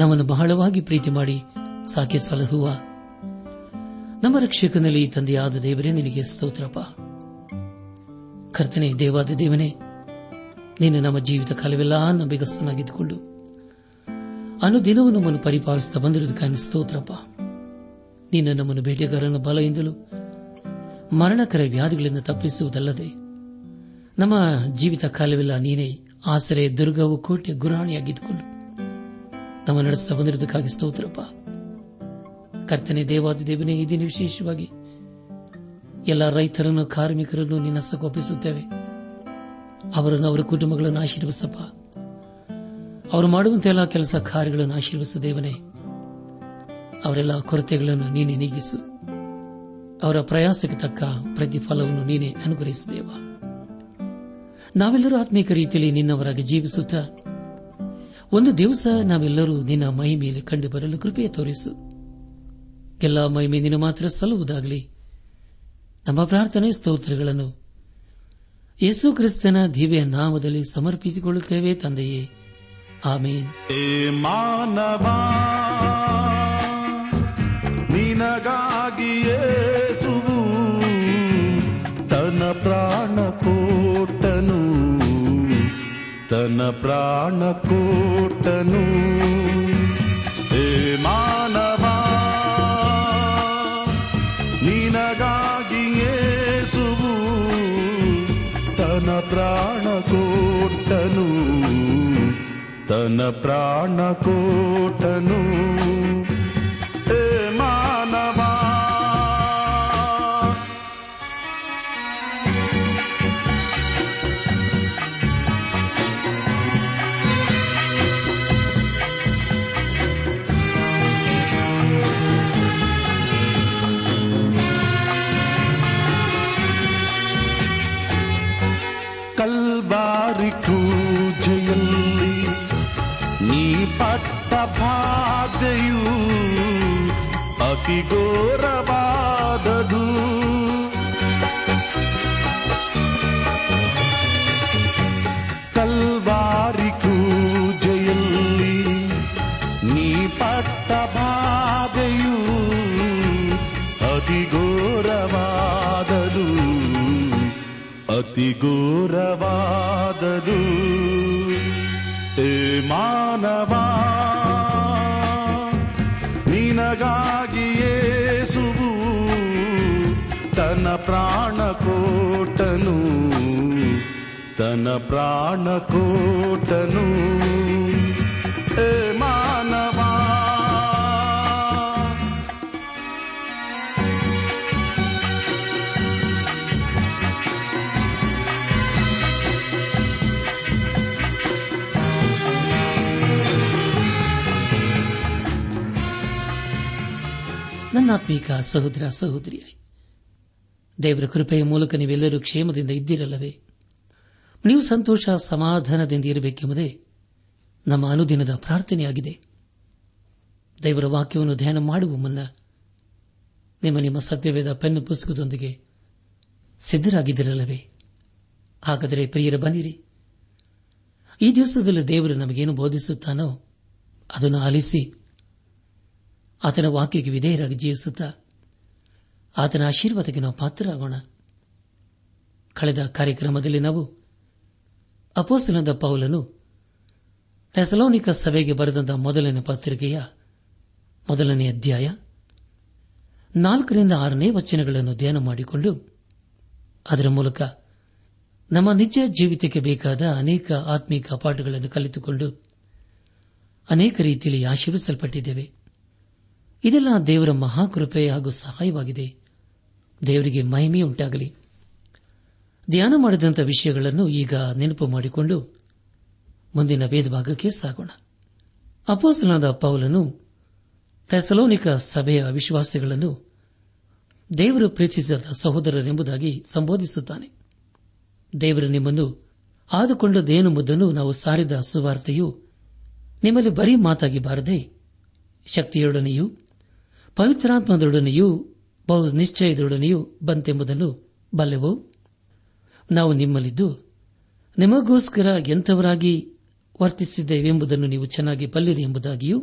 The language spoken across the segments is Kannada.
ನಮ್ಮನ್ನು ಬಹಳವಾಗಿ ಪ್ರೀತಿ ಮಾಡಿ ಸಾಕಿ ಸಲಹುವ. ನಮ್ಮ ರಕ್ಷಕನಲ್ಲಿ ತಂದೆಯಾದ ದೇವರೇ ನಿನಗೆ ಸ್ತೋತ್ರಪ್ಪ. ಕರ್ತನೆ, ದೇವಾದ ದೇವನೇ, ನೀನು ನಮ್ಮ ಜೀವಿತ ಕಾಲವೆಲ್ಲ ನಂಬಿಗಸ್ತನಾಗಿದ್ದುಕೊಂಡು ಅನುದಿನವೂ ನಮ್ಮನ್ನು ಪರಿಪಾಲಿಸುತ್ತಾ ಬಂದಿರುವುದಕ್ಕಾಗಿ ಸ್ತೋತ್ರಪ್ಪ. ನೀನು ನಮ್ಮನ್ನು ಬೇಟೆಗಾರನ ಬಲದಿಂದಲೂ ಮರಣಕರ ವ್ಯಾಧಿಗಳಿಂದ ತಪ್ಪಿಸುವುದಲ್ಲದೆ ನಮ್ಮ ಜೀವಿತ ಕಾಲವೆಲ್ಲ ನೀನೇ, ಆಸರೆ, ದುರ್ಗವು ಕೋಟೆ ಗುರಾಣಿಯಾಗಿದ್ದುಕೊಂಡು ನಮ್ಮ ನಡೆಸ್ತಾ ಬಂದಿರುವುದಕ್ಕಾಗಿ ಸ್ತೋತ್ರಪ್ಪ. ಕರ್ತನೆ ದೇವಾದಿ ದೇವನೇ ಈ ದಿನ ವಿಶೇಷವಾಗಿ ಎಲ್ಲ ರೈತರನ್ನು, ಕಾರ್ಮಿಕರನ್ನು ನಿನ್ನ ಕೋಪಿಸುತ್ತೇವೆ ಅವರನ್ನು ಅವರ ಕುಟುಂಬಗಳನ್ನು ಆಶೀರ್ವಸಪ್ಪ ಅವರು ಮಾಡುವಂತೆಲ್ಲ ಕೆಲಸ ಕಾರ್ಯಗಳನ್ನು ಆಶೀರ್ವಸ ದೇವನೇ. ಅವರೆಲ್ಲ ಕೊರತೆಗಳನ್ನು ನೀನೆ ನೀಗಿಸು. ಅವರ ಪ್ರಯಾಸಕ್ಕೆ ತಕ್ಕ ಪ್ರತಿಫಲವನ್ನು ನೀನೆ ಅನುಗ್ರಹಿಸುದೇವ ನಾವೆಲ್ಲರೂ ಆತ್ಮೀಕ ರೀತಿಯಲ್ಲಿ ನಿನ್ನವರಾಗಿ ಜೀವಿಸುತ್ತಾ ಒಂದು ದಿವಸ ನಾವೆಲ್ಲರೂ ನಿನ್ನ ಮೈ ಮೇಲೆ ಕಂಡು ಬರಲು ಕೃಪೆ ತೋರಿಸು. ಎಲ್ಲ ಮಹಿಮೆ ನಿನ್ನ ಮಾತ್ರ ಸಲ್ಲುವುದಾಗಲಿ. ನಮ್ಮ ಪ್ರಾರ್ಥನೆ ಸ್ತೋತ್ರಗಳನ್ನು ಯೇಸು ಕ್ರಿಸ್ತನ ದಿವ್ಯ ನಾಮದಲ್ಲಿ ಸಮರ್ಪಿಸಿಕೊಳ್ಳುತ್ತೇವೆ ತಂದೆಯೇ. ಆಮೇನ್. ಮಾನವ ಪ್ರಾಣ ಕೋಟ ತನ್ನ ಪ್ರಾಣ ಕೋಟನು ಏ ಮಾನವ ನಿನಗಾಗಿಯೇಸುವು ತನ್ನ ಪ್ರಾಣ ಕೋಟನು. ತನ್ನ ಪ್ರಾಣ ಕೋಟನು. ಏ ಅತಿ ಘೋರವಾದದು ಕಲ್ವಾರಿ ಕ್ರೂಜೆಯಲ್ಲಿ ನೀ ಪಟ್ಟ ಬಾಧೆಯು ಅತಿ ಘೋರವಾದದು ಅತಿ ಘೋರವಾದದು ಏ ಮಾನವ ನಿನಗಾಗಿಯೇ ತನ ಪ್ರಾಣಕೋಟನು ತನ ಪ್ರಾಣಕೋಟನು ಏ ಮಾನವಾ. ನನ್ನ ಆತ್ಮೀಕ ಸಹೋದರ ಸಹೋದರಿಯರೇ ದೇವರ ಕೃಪೆಯ ಮೂಲಕ ನೀವೆಲ್ಲರೂ ಕ್ಷೇಮದಿಂದ ಇದ್ದಿರಲ್ಲವೇ? ನೀವು ಸಂತೋಷ ಸಮಾಧಾನದಿಂದ ಇರಬೇಕೆಂಬುದೇ ನಮ್ಮ ಅನುದಿನದ ಪ್ರಾರ್ಥನೆಯಾಗಿದೆ. ದೇವರ ವಾಕ್ಯವನ್ನು ಧ್ಯಾನ ಮಾಡುವ ಮುನ್ನ ನಿಮ್ಮ ನಿಮ್ಮ ಸತ್ಯವೇದ ಪೆನ್ನು ಪುಸ್ತಕದೊಂದಿಗೆ ಸಿದ್ದರಾಗಿದ್ದಿರಲ್ಲವೇ ಹಾಗಾದರೆ ಪ್ರಿಯರ ಬನ್ನಿರಿ. ಈ ದಿವಸದಲ್ಲಿ ದೇವರು ನಮಗೇನು ಬೋಧಿಸುತ್ತಾನೋ ಅದನ್ನು ಆಲಿಸಿ ಆತನ ವಾಕ್ಯಕ್ಕೆ ವಿಧೇಯರಾಗಿ ಜೀವಿಸುತ್ತಾ ಆತನ ಆಶೀರ್ವಾದಕ್ಕೆ ನಾವು ಪಾತ್ರರಾಗೋಣ. ಕಳೆದ ಕಾರ್ಯಕ್ರಮದಲ್ಲಿ ನಾವು ಅಪೋಸಲದ ಪೌಲನು ಥೆಸಲೋನಿಕ ಸಭೆಗೆ ಬರೆದಂತಹ ಮೊದಲನೇ ಪತ್ರಿಕೆಯ ಮೊದಲನೇ ಅಧ್ಯಾಯ ನಾಲ್ಕರಿಂದ ಆರನೇ ವಚನಗಳನ್ನು ಧ್ಯಾನ ಮಾಡಿಕೊಂಡು ಅದರ ಮೂಲಕ ನಮ್ಮ ನಿಜ ಜೀವಿತಕ್ಕೆ ಬೇಕಾದ ಅನೇಕ ಆತ್ಮೀಕ ಪಾಠಗಳನ್ನು ಕಲಿತುಕೊಂಡು ಅನೇಕ ರೀತಿಯಲ್ಲಿ ಆಶೀರ್ವಿಸಲ್ಪಟ್ಟಿದ್ದೇವೆ. ಇದೆಲ್ಲ ದೇವರ ಮಹಾಕೃಪೆ ಹಾಗೂ ಸಹಾಯವಾಗಿದೆ. ದೇವರಿಗೆ ಮಹಿಮೆಯುಂಟಾಗಲಿ ಧ್ಯಾನ ಮಾಡಿದಂಥ ವಿಷಯಗಳನ್ನು ಈಗ ನೆನಪು ಮಾಡಿಕೊಂಡು ಮುಂದಿನ ವೇದಭಾಗಕ್ಕೆ ಸಾಗೋಣ. ಅಪೋಸಲಾದ ಪೌಲನು ಥೆಸಲೋನಿಕ ಸಭೆಯ ವಿಶ್ವಾಸಿಗಳನ್ನು ದೇವರು ಪ್ರೀತಿಸಿದ ಸಹೋದರರೆಂಬುದಾಗಿ ಸಂಬೋಧಿಸುತ್ತಾನೆ. ದೇವರು ನಿಮ್ಮನ್ನು ಆದುಕೊಂಡದೇನೆಂಬುದನ್ನು ನಾವು ಸಾರಿದ ಸುವಾರ್ತೆಯು ನಿಮ್ಮಲ್ಲಿ ಬರೀ ಮಾತಾಗಿ ಬಾರದೆ ಶಕ್ತಿಯೊಡನೆಯೂ ಪವಿತ್ರಾತ್ಮದೊಡನೆಯೂ ಬಹು ನಿಶ್ಚಯದೊಡನೆಯೂ ಬಂತೆಂಬುದನ್ನು ಬಲ್ಲೆವು. ನಾವು ನಿಮ್ಮಲ್ಲಿದ್ದು ನಿಮಗೋಸ್ಕರ ಎಂಥವರಾಗಿ ವರ್ತಿಸಿದ್ದೇವೆಂಬುದನ್ನು ನೀವು ಚೆನ್ನಾಗಿ ಬಲ್ಲಿರಿ ಎಂಬುದಾಗಿಯೂ,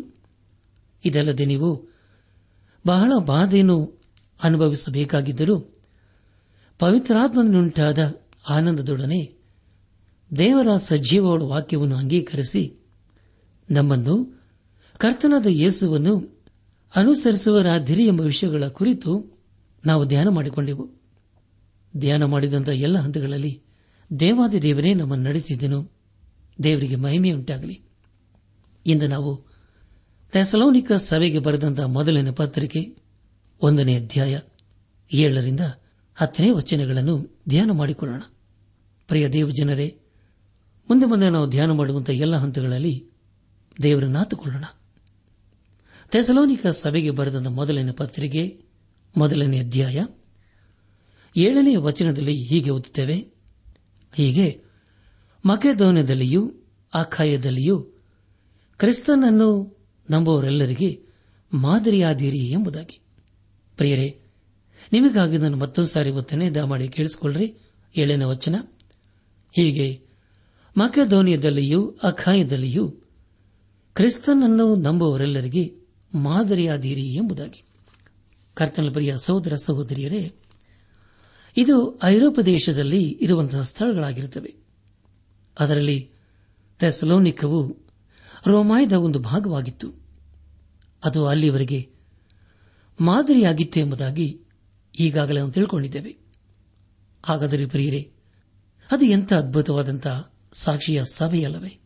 ಇದಲ್ಲದೆ ನೀವು ಬಹಳ ಬಾಧೆಯನ್ನು ಅನುಭವಿಸಬೇಕಾಗಿದ್ದರೂ ಪವಿತ್ರಾತ್ಮನುಂಟಾದ ಆನಂದದೊಡನೆ ದೇವರ ಸಜೀವಗಳ ವಾಕ್ಯವನ್ನು ಅಂಗೀಕರಿಸಿ ನಮ್ಮನ್ನು ಕರ್ತನಾದ ಯೇಸುವನ್ನು ಅನುಸರಿಸುವರಾದಿರಿ ಎಂಬ ವಿಷಯಗಳ ಕುರಿತು ನಾವು ಧ್ಯಾನ ಮಾಡಿಕೊಂಡೆವು. ಧ್ಯಾನ ಮಾಡಿದಂಥ ಎಲ್ಲ ಹಂತಗಳಲ್ಲಿ ದೇವಾದಿ ದೇವರೇ ನಮ್ಮನ್ನು ನಡೆಸಿದ್ದನು ದೇವರಿಗೆ ಮಹಿಮೆಯುಂಟಾಗಲಿ ಇಂದು ನಾವು ಥೆಸಲೋನಿಕ ಸಭೆಗೆ ಬರೆದಂತಹ ಮೊದಲಿನ ಪತ್ರಿಕೆ, ಒಂದನೇ ಅಧ್ಯಾಯ, ಏಳರಿಂದ ಹತ್ತನೇ ವಚನಗಳನ್ನು ಧ್ಯಾನ ಮಾಡಿಕೊಳ್ಳೋಣ. ಪ್ರಿಯ ದೇವ ಜನರೇ, ಮುಂದೆ ಮುಂದೆ ನಾವು ಧ್ಯಾನ ಮಾಡುವಂತಹ ಎಲ್ಲ ಹಂತಗಳಲ್ಲಿ ದೇವರನ್ನಾತುಕೊಳ್ಳೋಣ. ಥೆಸಲೋನಿಕ ಸಭೆಗೆ ಬರೆದಂಥ ಮೊದಲಿನ ಪತ್ರಿಕೆ ಮೊದಲನೇ ಅಧ್ಯಾಯ. ಏಳನೇ ವಚನದಲ್ಲಿ ಹೀಗೆ ಓದುತ್ತೇವೆ. ಹೀಗೆ ಮಕೆದೋನದಲ್ಲಿಯೂ ಅಖಾಯದಲ್ಲಿಯೂ ಕ್ರಿಸ್ತನನ್ನು ನಂಬುವವರೆಲ್ಲರಿಗೆ ಮಾದರಿಯಾದಿರಿ ಎಂಬುದಾಗಿ. ಪ್ರಿಯರೇ, ನಿಮಗಾಗಿ ನಾನು ಮತ್ತೊಂದು ಸಾರಿ ಒತ್ತನೆ ದಯಮಾಡಿ ಕೇಳಿಸಿಕೊಳ್ಳ್ರಿ. ಏಳನೇ ವಚನ. ಹೀಗೆ, ಮಕೆದೋನಿಯದಲ್ಲಿಯೂ ಅಖಾಯದಲ್ಲಿಯೂ ಕ್ರಿಸ್ತನನ್ನು ನಂಬುವವರೆಲ್ಲರಿಗೆ ಮಾದರಿಯಾದೀರಿ ಎಂಬುದಾಗಿ. ಕರ್ತನ ಪ್ರಿಯ ಸಹೋದರ ಸಹೋದರಿಯರೇ, ಇದು ಐರೋಪ್ಯ ದೇಶದಲ್ಲಿ ಇರುವಂತಹ ಸ್ಥಳಗಳಾಗಿರುತ್ತವೆ. ಅದರಲ್ಲಿ ಥೆಸಲೋನಿಕವು ರೋಮಾಯದ ಒಂದು ಭಾಗವಾಗಿತ್ತು. ಅದು ಅಲ್ಲಿವರೆಗೆ ಮಾದರಿಯಾಗಿತ್ತು ಎಂಬುದಾಗಿ ಈಗಾಗಲೇ ನಾವು ತಿಳ್ಕೊಂಡಿದ್ದೇವೆ. ಹಾಗಾದರೆ ಪ್ರಿಯರೇ, ಅದು ಎಂಥ ಅದ್ಭುತವಾದಂತಹ ಸಾಕ್ಷಿಯ ಸಭೆಯಲ್ಲವೇ?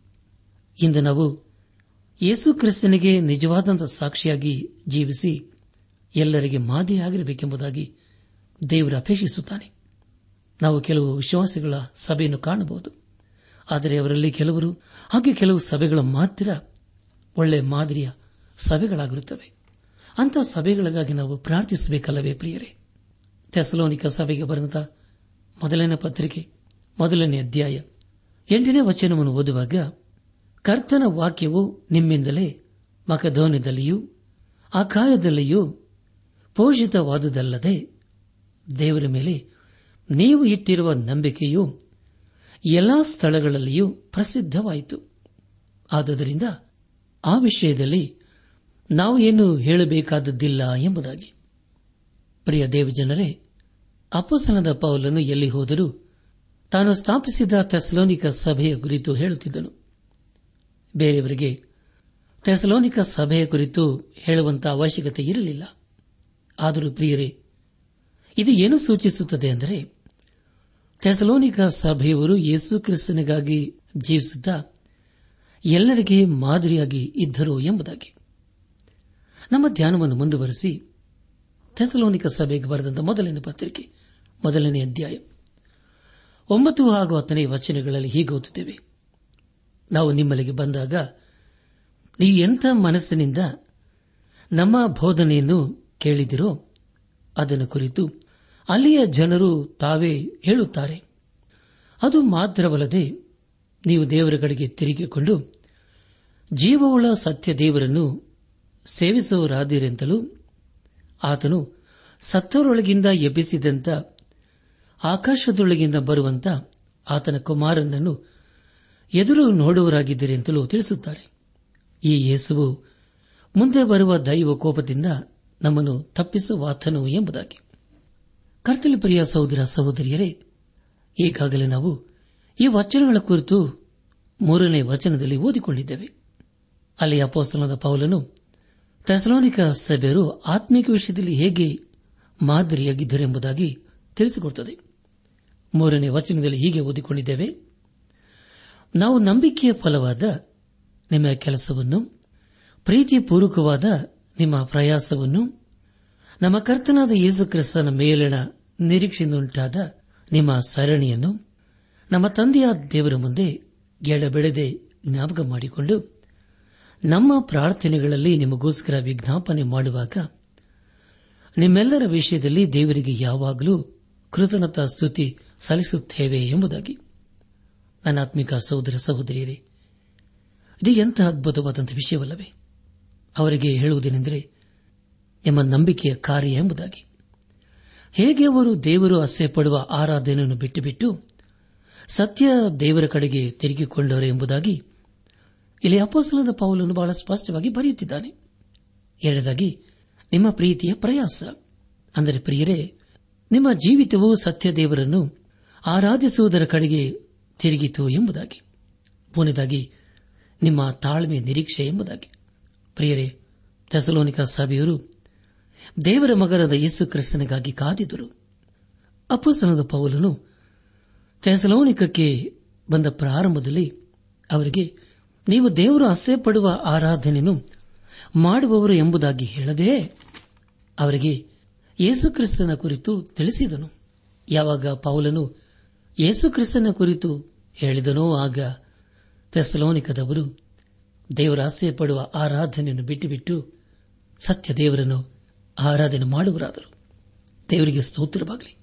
ಇಂದು ನಾವು ಯೇಸು ಕ್ರಿಸ್ತನಿಗೆ ನಿಜವಾದಂಥ ಸಾಕ್ಷಿಯಾಗಿ ಜೀವಿಸಿ ಎಲ್ಲರಿಗೆ ಮಾದರಿಯಾಗಿರಬೇಕೆಂಬುದಾಗಿ ದೇವರು ಅಪೇಕ್ಷಿಸುತ್ತಾನೆ. ನಾವು ಕೆಲವು ವಿಶ್ವಾಸಿಗಳ ಸಭೆಯನ್ನು ಕಾಣಬಹುದು. ಆದರೆ ಅವರಲ್ಲಿ ಕೆಲವರು, ಹಾಗೆ ಕೆಲವು ಸಭೆಗಳು ಮಾತ್ರ ಒಳ್ಳೆ ಮಾದರಿಯ ಸಭೆಗಳಾಗಿರುತ್ತವೆ. ಅಂತಹ ಸಭೆಗಳಿಗಾಗಿ ನಾವು ಪ್ರಾರ್ಥಿಸಬೇಕಲ್ಲವೇ ಪ್ರಿಯರೇ? ಥೆಸಲೋನಿಕ ಸಭೆಗೆ ಬರೆದ ಮೊದಲನೇ ಪತ್ರಿಕೆ, ಮೊದಲನೇ ಅಧ್ಯಾಯ, ಎಂಟನೇ ವಚನವನ್ನು ಓದುವಾಗ, ಕರ್ತನ ವಾಕ್ಯವು ನಿಮ್ಮಿಂದಲೇ ಮಕಧೋನದಲ್ಲಿಯೂ ಆಕಾಯದಲ್ಲಿಯೂ ಪೋಷಿತವಾದುದಲ್ಲದೆ ದೇವರ ಮೇಲೆ ನೀವು ಇಟ್ಟಿರುವ ನಂಬಿಕೆಯು ಎಲ್ಲಾ ಸ್ಥಳಗಳಲ್ಲಿಯೂ ಪ್ರಸಿದ್ಧವಾಯಿತು. ಆದುದರಿಂದ ಆ ವಿಷಯದಲ್ಲಿ ನಾವು ಏನು ಹೇಳಬೇಕಾದದ್ದಿಲ್ಲ ಎಂಬುದಾಗಿ. ಪ್ರಿಯ ದೇವಜನರೇ ಅಪಸನದ ಪೌಲನ್ನು ಎಲ್ಲಿ ಹೋದರೂ ತಾನು ಸ್ಥಾಪಿಸಿದ ಥೆಸಲೋನಿಕ ಸಭೆಯ ಕುರಿತು ಹೇಳುತ್ತಿದ್ದನು. ಬೇರೆಯವರಿಗೆ ಥೆಸಲೋನಿಕ ಸಭೆಯ ಕುರಿತು ಹೇಳುವಂತಹ ಅವಶ್ಯಕತೆ ಇರಲಿಲ್ಲ. ಆದರೂ ಪ್ರಿಯರೇ, ಇದು ಏನು ಸೂಚಿಸುತ್ತದೆ ಅಂದರೆ, ಥೆಸಲೋನಿಕ ಸಭೆಯವರು ಯೇಸು ಕ್ರಿಸ್ತನಿಗಾಗಿ ಜೀವಿಸುತ್ತಾ ಎಲ್ಲರಿಗೆ ಮಾದರಿಯಾಗಿ ಇದ್ದರು ಎಂಬುದಾಗಿ. ನಮ್ಮ ಧ್ಯಾನವನ್ನು ಮುಂದುವರೆಸಿ, ಥೆಸಲೋನಿಕ ಸಭೆಗೆ ಬರೆದಂತ ಮೊದಲನೇ ಪತ್ರಿಕೆ, ಮೊದಲನೇ ಅಧ್ಯಾಯ, ಒಂಬತ್ತು ಹಾಗೂ ಹತ್ತನೇ ವಚನಗಳಲ್ಲಿ ಹೀಗೆ ಓದುತ್ತೇವೆ. ನಾವು ನಿಮ್ಮಲ್ಲಿಗೆ ಬಂದಾಗ ನೀವು ಎಂಥ ಮನಸ್ಸಿನಿಂದ ನಮ್ಮ ಬೋಧನೆಯನ್ನು ಕೇಳಿದಿರೋ ಅದನ್ನು ಕುರಿತು ಅಲ್ಲಿಯ ಜನರು ತಾವೇ ಹೇಳುತ್ತಾರೆ. ಅದು ಮಾತ್ರವಲ್ಲದೆ ನೀವು ದೇವರ ತಿರುಗಿಕೊಂಡು ಜೀವವುಳ್ಳ ಸತ್ಯ ದೇವರನ್ನು ಸೇವಿಸುವರಾದಿರೆಂತಲೂ ಆತನು ಸತ್ತವರೊಳಗಿಂದ ಎಬ್ಬಿಸಿದಂತ ಆಕಾಶದೊಳಗಿಂದ ಬರುವಂತ ಆತನ ಕುಮಾರನನ್ನು ಎದುರು ನೋಡುವರಾಗಿದ್ದರೆಂತಲೂ ತಿಳಿಸುತ್ತಾರೆ. ಈ ಯೇಸುವು ಮುಂದೆ ಬರುವ ದೈವ ಕೋಪದಿಂದ ನಮ್ಮನ್ನು ತಪ್ಪಿಸುವಾತನು ಎಂಬುದಾಗಿ. ಕರ್ತಲಿ ಪ್ರಿಯ ಸಹೋದರ ಸಹೋದರಿಯರೇ, ಈಗಾಗಲೇ ನಾವು ಈ ವಚನಗಳ ಕುರಿತು ಮೂರನೇ ವಚನದಲ್ಲಿ ಓದಿಕೊಂಡಿದ್ದೇವೆ. ಅಲ್ಲಿ ಅಪೋಸ್ತನದ ಪೌಲನು ಥೆಸಲೋನಿಕ ಸಭೆಯರು ಆತ್ಮಿಕ ವಿಷಯದಲ್ಲಿ ಹೇಗೆ ಮಾದರಿಯಾಗಿದ್ದರೆಂಬುದಾಗಿ ತಿಳಿಸಿಕೊಡುತ್ತದೆ. ಮೂರನೇ ವಚನದಲ್ಲಿ ಹೀಗೆ ಓದಿಕೊಂಡಿದ್ದೇವೆ. ನಾವು ನಂಬಿಕೆಯ ಫಲವಾದ ನಿಮ್ಮ ಕೆಲಸವನ್ನು ಪ್ರೀತಿಪೂರ್ವಕವಾದ ನಿಮ್ಮ ಪ್ರಯಾಸವನ್ನು ನಮ್ಮ ಕರ್ತನಾದ ಯೇಸು ಕ್ರಿಸ್ತನ ಮೇಲಿನ ನಿರೀಕ್ಷೆಯಿಂದುಂಟಾದ ನಿಮ್ಮ ಸರಣಿಯನ್ನು ನಮ್ಮ ತಂದೆಯಾದ ದೇವರ ಮುಂದೆ ಎಡಬೆಳೆದೆ ಜ್ಞಾಪಕ ಮಾಡಿಕೊಂಡು ನಮ್ಮ ಪ್ರಾರ್ಥನೆಗಳಲ್ಲಿ ನಿಮಗೋಸ್ಕರ ವಿಜ್ಞಾಪನೆ ಮಾಡುವಾಗ ನಿಮ್ಮೆಲ್ಲರ ವಿಷಯದಲ್ಲಿ ದೇವರಿಗೆ ಯಾವಾಗಲೂ ಕೃತಜ್ಞತಾ ಸ್ತುತಿ ಸಲ್ಲಿಸುತ್ತೇವೆ ಎಂಬುದಾಗಿ. ಅನಾತ್ಮಿಕ ಸಹೋದರ ಸಹೋದರಿಯರೇ, ಇದು ಎಂಥ ಅದ್ಭುತವಾದಂಥ ವಿಷಯವಲ್ಲವೇ? ಅವರಿಗೆ ಹೇಳುವುದೇನೆಂದರೆ, ನಿಮ್ಮ ನಂಬಿಕೆಯ ಕಾರ್ಯ ಎಂಬುದಾಗಿ. ಹೇಗೆ ಅವರು ದೇವರು ಅಸೆ ಪಡುವ ಆರಾಧನೆಯನ್ನು ಬಿಟ್ಟು ಬಿಟ್ಟು ಸತ್ಯ ದೇವರ ಕಡೆಗೆ ತಿರುಗಿಕೊಂಡರು ಎಂಬುದಾಗಿ ಇಲ್ಲಿ ಅಪೋಸಲದ ಪೌಲನ್ನು ಬಹಳ ಸ್ಪಷ್ಟವಾಗಿ ಬರೆಯುತ್ತಿದ್ದಾನೆ. ಎರಡದಾಗಿ ನಿಮ್ಮ ಪ್ರೀತಿಯ ಪ್ರಯಾಸ. ಅಂದರೆ ಪ್ರಿಯರೇ, ನಿಮ್ಮ ಜೀವಿತವು ಸತ್ಯ ದೇವರನ್ನು ಆರಾಧಿಸುವುದರ ಕಡೆಗೆ ತಿರುಗಿತು ಎಂಬುದಾಗಿ. ಮೂರನೇದಾಗಿ, ನಿಮ್ಮ ತಾಳ್ಮೆ ನಿರೀಕ್ಷೆ ಎಂಬುದಾಗಿ. ಪ್ರಿಯರೇ, ಥೆಸಲೋನಿಕ ಸಭೆಯವರು ದೇವರ ಮಗನಾದ ಯೇಸು ಕ್ರಿಸ್ತನಿಗಾಗಿ ಕಾದಿದ್ದರು. ಅಪ್ಪಸನದ ಪೌಲನು ತೆಸಲೋನಿಕಕ್ಕೆ ಬಂದ ಪ್ರಾರಂಭದಲ್ಲಿ ಅವರಿಗೆ, ನೀವು ದೇವರು ಅಸೆ ಪಡುವ ಆರಾಧನೆಯನ್ನು ಮಾಡುವವರು ಎಂಬುದಾಗಿ ಹೇಳದೇ ಅವರಿಗೆ ಯೇಸುಕ್ರಿಸ್ತನ ಕುರಿತು ತಿಳಿಸಿದನು. ಯಾವಾಗ ಪೌಲನು ಯೇಸುಕ್ರಿಸ್ತನ ಕುರಿತು ಹೇಳಿದನೋ ಆಗ ತೆಸಲೋನಿಕದವರು ದೇವರ ಆಸೆ ಪಡುವ ಆರಾಧನೆಯನ್ನು ಬಿಟ್ಟುಬಿಟ್ಟು ಸತ್ಯ ದೇವರನ್ನು ಆರಾಧನೆ ಮಾಡುವರಾದರು. ದೇವರಿಗೆ ಸ್ತೋತ್ರವಾಗಲಿ.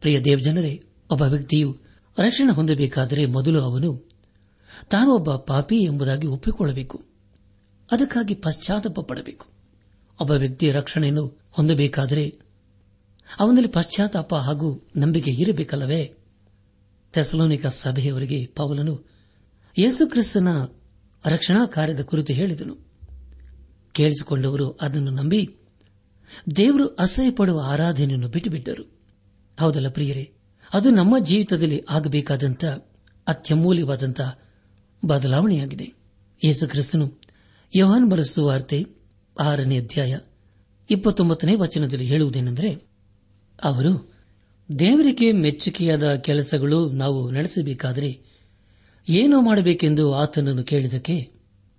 ಪ್ರಿಯ ದೇವಜನರೇ, ಒಬ್ಬ ವ್ಯಕ್ತಿಯು ರಕ್ಷಣೆ ಹೊಂದಬೇಕಾದರೆ ಮೊದಲು ಅವನು ತಾನು ಒಬ್ಬ ಪಾಪಿ ಎಂಬುದಾಗಿ ಒಪ್ಪಿಕೊಳ್ಳಬೇಕು. ಅದಕ್ಕಾಗಿ ಪಶ್ಚಾತ್ತಾಪ ಪಡಬೇಕು ಒಬ್ಬ ವ್ಯಕ್ತಿ ರಕ್ಷಣೆಯನ್ನು ಹೊಂದಬೇಕಾದರೆ ಅವನಲ್ಲಿ ಪಶ್ಚಾತ್ತಾಪ ಹಾಗೂ ನಂಬಿಕೆ ಇರಬೇಕಲ್ಲವೇ? ಥೆಸಲೋನಿಕ ಸಭೆಯವರಿಗೆ ಪವಲನು ಯೇಸುಕ್ರಿಸ್ತನ ರಕ್ಷಣಾ ಕಾರ್ಯದ ಕುರಿತು ಹೇಳಿದನು. ಕೇಳಿಸಿಕೊಂಡವರು ಅದನ್ನು ನಂಬಿ ದೇವರು ಅಸಹ್ಯ ಪಡುವ ಆರಾಧನೆಯನ್ನು ಬಿಟ್ಟುಬಿಟ್ಟರು. ಹೌದಲ್ಲ ಪ್ರಿಯರೇ, ಅದು ನಮ್ಮ ಜೀವಿತದಲ್ಲಿ ಆಗಬೇಕಾದಂಥ ಅತ್ಯಮೂಲ್ಯವಾದಂಥ ಬದಲಾವಣೆಯಾಗಿದೆ. ಯೇಸುಕ್ರಿಸ್ತನು ಯೋಹಾನ್ ಬರೆಸುವಾರ್ತೆ ಆರನೇ ಅಧ್ಯಾಯ ಇಪ್ಪತ್ತೊಂಬತ್ತನೇ ವಚನದಲ್ಲಿ ಹೇಳುವುದೇನೆಂದರೆ, ಅವರು ದೇವರಿಗೆ ಮೆಚ್ಚುಗೆಯಾದ ಕೆಲಸಗಳು ನಾವು ನಡೆಸಬೇಕಾದರೆ ಏನೋ ಮಾಡಬೇಕೆಂದು ಆತನನ್ನು ಕೇಳಿದಕ್ಕೆ